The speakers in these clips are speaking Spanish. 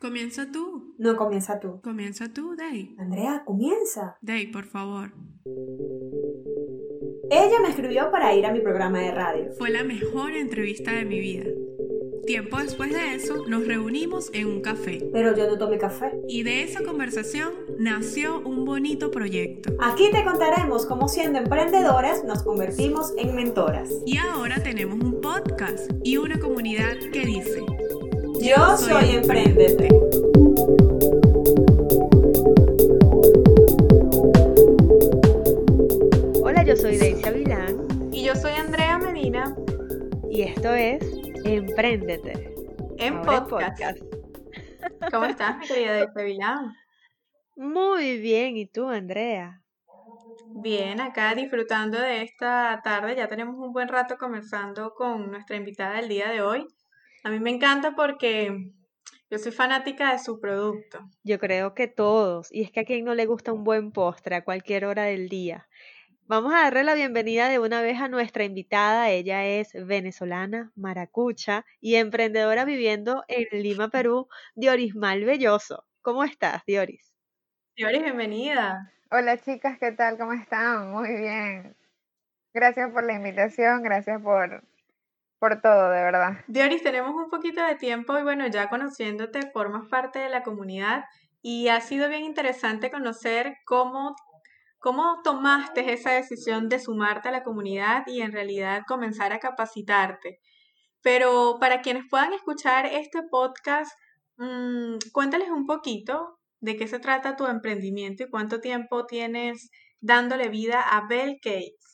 Comienza tú. No, comienza tú. Comienza tú, Day. Andrea, comienza. Day, por favor. Ella me escribió para ir a mi programa de radio. Fue la mejor entrevista de mi vida. Tiempo después de eso, nos reunimos en un café. Pero yo no tomé café. Y de esa conversación nació un bonito proyecto. Aquí te contaremos cómo siendo emprendedoras nos convertimos en mentoras. Y ahora tenemos un podcast y una comunidad que dice... Yo soy Emprendete. Hola, yo soy Daisy Avilán Y yo soy Andrea Medina y esto es Empréndete. en podcast. ¿Cómo estás, mi querida Daisy Vilán? Muy bien, ¿y tú, Andrea? Bien, acá disfrutando de esta tarde. Ya tenemos un buen rato conversando con nuestra invitada del día de hoy. A mí me encanta porque yo soy fanática de su producto. Yo creo que todos, y es que a quien no le gusta un buen postre a cualquier hora del día. Vamos a darle la bienvenida de una vez a nuestra invitada. Ella es venezolana, maracucha y emprendedora viviendo en Lima, Perú, Diorismal Belloso. ¿Cómo estás, Dioris? Dioris, bienvenida. Hola chicas, ¿qué tal? ¿Cómo están? Muy bien. Gracias por la invitación, gracias por, por todo, de verdad. Dioris, tenemos un poquito de tiempo y bueno, ya conociéndote, formas parte de la comunidad y ha sido bien interesante conocer cómo, cómo tomaste esa decisión de sumarte a la comunidad y en realidad comenzar a capacitarte. Pero para quienes puedan escuchar este podcast, mm, cuéntales un poquito de qué se trata tu emprendimiento y cuánto tiempo tienes dándole vida a Bell Cakes.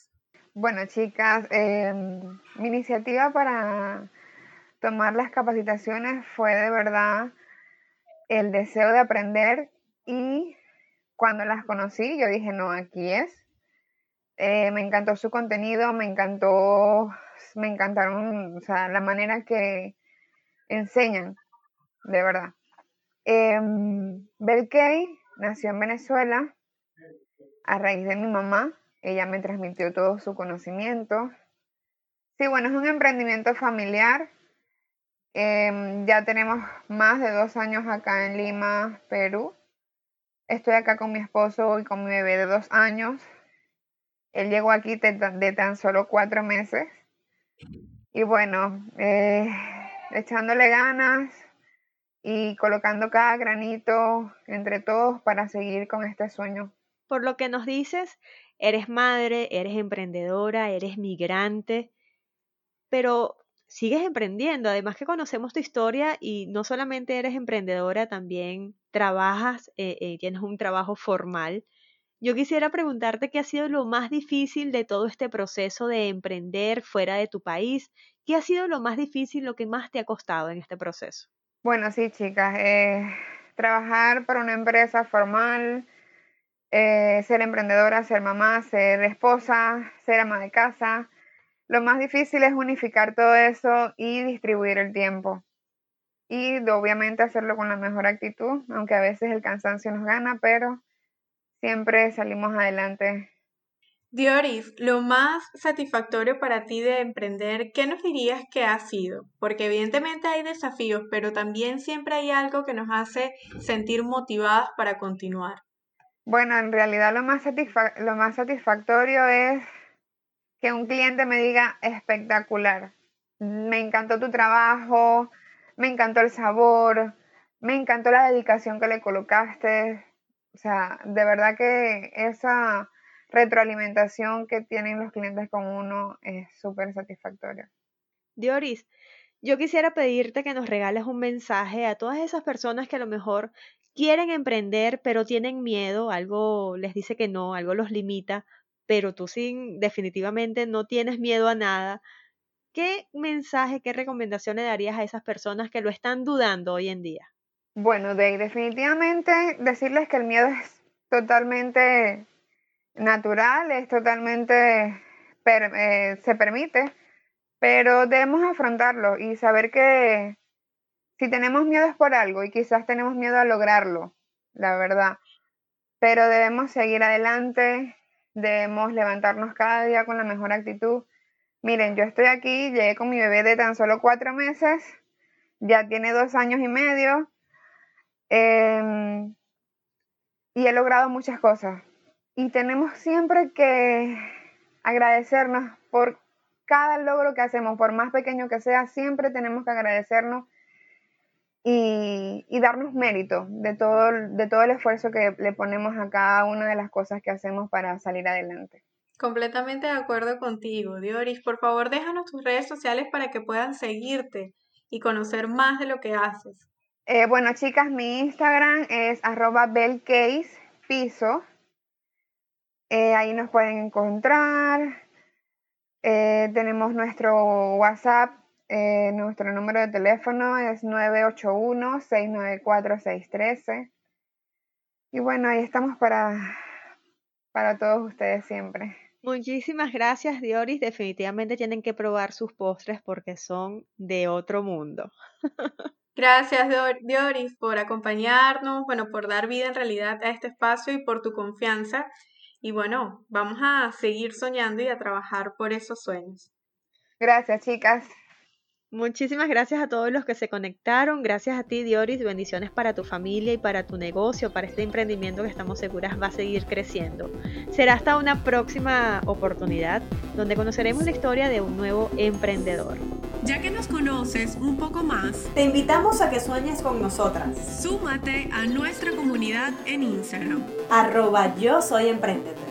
Bueno chicas, em, mi iniciativa para tomar las capacitaciones fue de verdad el deseo de aprender y cuando las conocí yo dije, no, aquí es. Eh, me encantó su contenido, me encantó, me encantaron, o sea, la manera que enseñan, de verdad. Eh, Belkey nació en Venezuela a raíz de mi mamá. Ella me transmitió todo su conocimiento. Sí, bueno, es un emprendimiento familiar. Em, ya tenemos más de dos años acá en Lima, Perú. Estoy acá con mi esposo y con mi bebé de dos años. Él llegó aquí de, tan- solo cuatro meses. Y bueno, eh, echándole ganas y colocando cada granito entre todos para seguir con este sueño. Por lo que nos dices, eres madre, eres emprendedora, eres migrante, pero sigues emprendiendo. Además que conocemos tu historia y no solamente eres emprendedora, también trabajas, eh, eh, tienes un trabajo formal. Yo quisiera preguntarte qué ha sido lo más difícil de todo este proceso de emprender fuera de tu país. ¿Qué ha sido lo más difícil, lo que más te ha costado en este proceso? Bueno, sí, chicas, eh, trabajar para una empresa formal, eh, ser emprendedora, ser mamá, ser esposa, ser ama de casa. Lo más difícil es unificar todo eso y distribuir el tiempo. Y obviamente hacerlo con la mejor actitud, aunque a veces el cansancio nos gana, pero siempre salimos adelante. Dioris, lo más satisfactorio para ti de emprender, ¿qué nos dirías que ha sido? Porque evidentemente hay desafíos, pero también siempre hay algo que nos hace sentir motivadas para continuar. Bueno, en realidad lo más, satisfactorio es que un cliente me diga espectacular. Me encantó tu trabajo, me encantó el sabor, me encantó la dedicación que le colocaste. O sea, de verdad que esa retroalimentación que tienen los clientes con uno es súper satisfactoria. Dioris, yo quisiera pedirte que nos regales un mensaje a todas esas personas que a lo mejor quieren emprender, pero tienen miedo, algo les dice que no, algo los limita, pero tú sin, definitivamente no tienes miedo a nada. ¿Qué mensaje, qué recomendación le darías a esas personas que lo están dudando hoy en día? Bueno, de definitivamente decirles que el miedo es totalmente natural, es totalmente, eh, se permite, pero debemos afrontarlo y saber que si tenemos miedo es por algo y quizás tenemos miedo a lograrlo, la verdad, pero debemos seguir adelante, debemos levantarnos cada día con la mejor actitud. Miren, yo estoy aquí, llegué con mi bebé de tan solo cuatro meses, ya tiene dos años y medio, Em, y he logrado muchas cosas. Y tenemos siempre que agradecernos por cada logro que hacemos, por más pequeño que sea, siempre tenemos que agradecernos y, darnos mérito de todo, de todo el esfuerzo que le ponemos a cada una de las cosas que hacemos para salir adelante. Completamente de acuerdo contigo, Dioris. Por favor, déjanos tus redes sociales para que puedan seguirte y conocer más de lo que haces. Eh, bueno, chicas, mi Instagram es arroba piso. Eh, ahí nos pueden encontrar. Eh, tenemos nuestro WhatsApp, nuestro número de teléfono es 981-694-613. Y bueno, ahí estamos para, para todos ustedes siempre. Muchísimas gracias, Dioris. Definitivamente tienen que probar sus postres porque son de otro mundo. Gracias, Dioris, por acompañarnos, bueno, por dar vida en realidad a este espacio y por tu confianza. Y bueno, vamos a seguir soñando y a trabajar por esos sueños. Gracias, chicas. Muchísimas gracias a todos los que se conectaron. Gracias a ti, Dioris. Bendiciones para tu familia y para tu negocio, para este emprendimiento que estamos seguras va a seguir creciendo. Será hasta una próxima oportunidad donde conoceremos la historia de un nuevo emprendedor. Ya que nos conoces un poco más, te invitamos a que sueñes con nosotras. Súmate a nuestra comunidad en Instagram. Arroba yo soy emprendedor